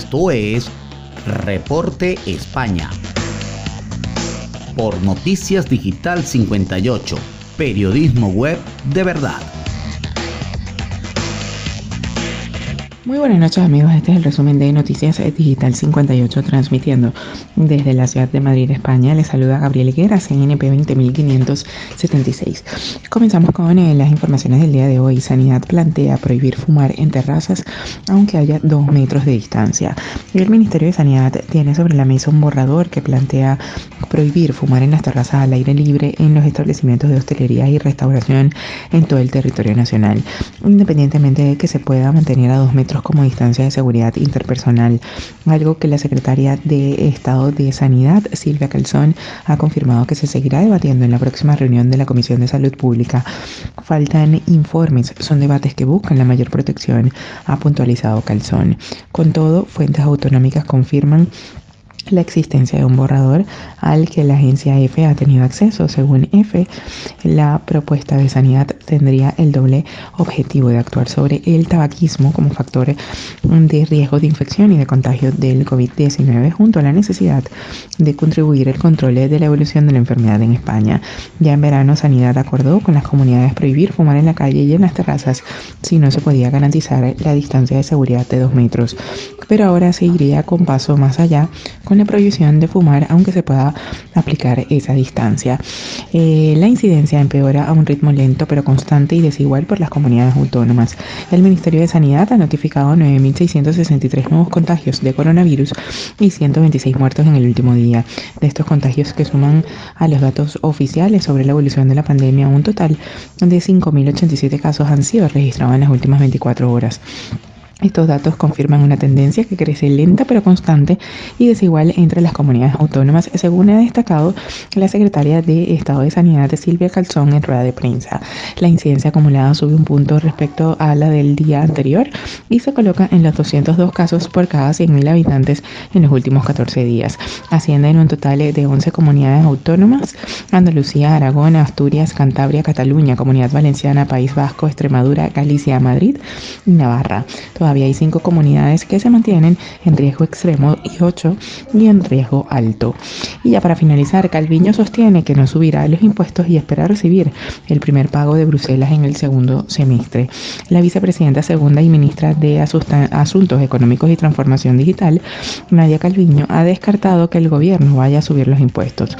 Esto es Reporte España. Por Noticias Digital 58, periodismo web de verdad. Muy buenas noches amigos, este es el resumen de Noticias Digital 58 transmitiendo desde la ciudad de Madrid, España. Les saluda Gabriel Higuera, CNP 20576. Comenzamos con eh, las informaciones del día de hoy. Sanidad plantea prohibir fumar en terrazas aunque haya dos metros de distancia. El Ministerio de Sanidad tiene sobre la mesa un borrador que plantea prohibir fumar en las terrazas al aire libre en los establecimientos de hostelería y restauración en todo el territorio nacional, independientemente de que se pueda mantener a dos metros como distancia de seguridad interpersonal, algo que la secretaria de Estado de Sanidad, Silvia Calzón, ha confirmado que se seguirá debatiendo en la próxima reunión de la Comisión de Salud Pública. Faltan informes, son debates que buscan la mayor protección, ha puntualizado Calzón. Con todo, fuentes autonómicas confirman la existencia de un borrador al que la agencia EFE ha tenido acceso. Según EFE, la propuesta de sanidad tendría el doble objetivo de actuar sobre el tabaquismo como factor de riesgo de infección y de contagio del COVID-19 junto a la necesidad de contribuir al control de la evolución de la enfermedad en España. Ya en verano, Sanidad acordó con las comunidades prohibir fumar en la calle y en las terrazas si no se podía garantizar la distancia de seguridad de dos metros. Pero ahora se iría con paso más allá con la prohibición de fumar aunque se pueda aplicar esa distancia. Eh, la incidencia empeora a un ritmo lento pero constante y desigual por las comunidades autónomas. El Ministerio de Sanidad ha notificado 9.663 nuevos contagios de coronavirus y 126 muertos en el último día. De estos contagios que suman a los datos oficiales sobre la evolución de la pandemia, un total de 5.087 casos han sido registrados en las últimas 24 horas. Estos datos confirman una tendencia que crece lenta pero constante y desigual entre las comunidades autónomas, según ha destacado la secretaria de Estado de Sanidad Silvia Calzón en rueda de prensa. La incidencia acumulada sube un punto respecto a la del día anterior y se coloca en los 202 casos por cada 100.000 habitantes en los últimos 14 días. Asciende en un total de 11 comunidades autónomas, Andalucía, Aragón, Asturias, Cantabria, Cataluña, Comunidad Valenciana, País Vasco, Extremadura, Galicia, Madrid y Navarra todavía hay cinco comunidades que se mantienen en riesgo extremo y ocho y en riesgo alto. Y ya para finalizar, Calviño sostiene que no subirá los impuestos y espera recibir el primer pago de Bruselas en el segundo semestre. La vicepresidenta segunda y ministra de Asuntos Económicos y Transformación Digital, Nadia Calviño, ha descartado que el gobierno vaya a subir los impuestos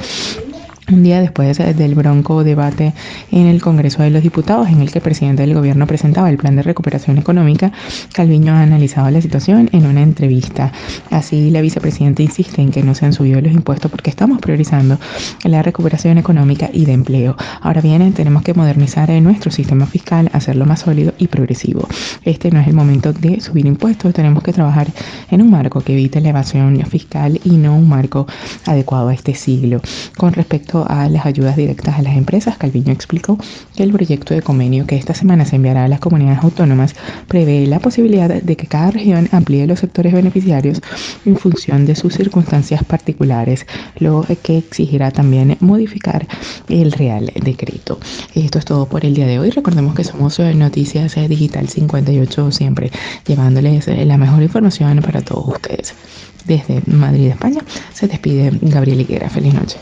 un día después del bronco debate en el Congreso de los Diputados, en el que el presidente del gobierno presentaba el plan de recuperación económica, Calviño ha analizado la situación en una entrevista. Así, la vicepresidenta insiste en que no se han subido los impuestos porque estamos priorizando la recuperación económica y de empleo. Ahora bien, tenemos que modernizar nuestro sistema fiscal, hacerlo más sólido y progresivo. Este no es el momento de subir impuestos, tenemos que trabajar en un marco que evite la evasión fiscal y no un marco adecuado a este siglo. Con respecto a las ayudas directas a las empresas, Calviño explicó que el proyecto de convenio que esta semana se enviará a las comunidades autónomas prevé la posibilidad de que cada región amplíe los sectores beneficiarios en función de sus circunstancias particulares, lo que exigirá también modificar el Real Decreto. Esto es todo por el día de hoy. Recordemos que somos eh, Noticias Digital 58, siempre llevándoles eh, la mejor información para todos ustedes. Desde Madrid, España, se despide Gabriel Higuera. Feliz noche.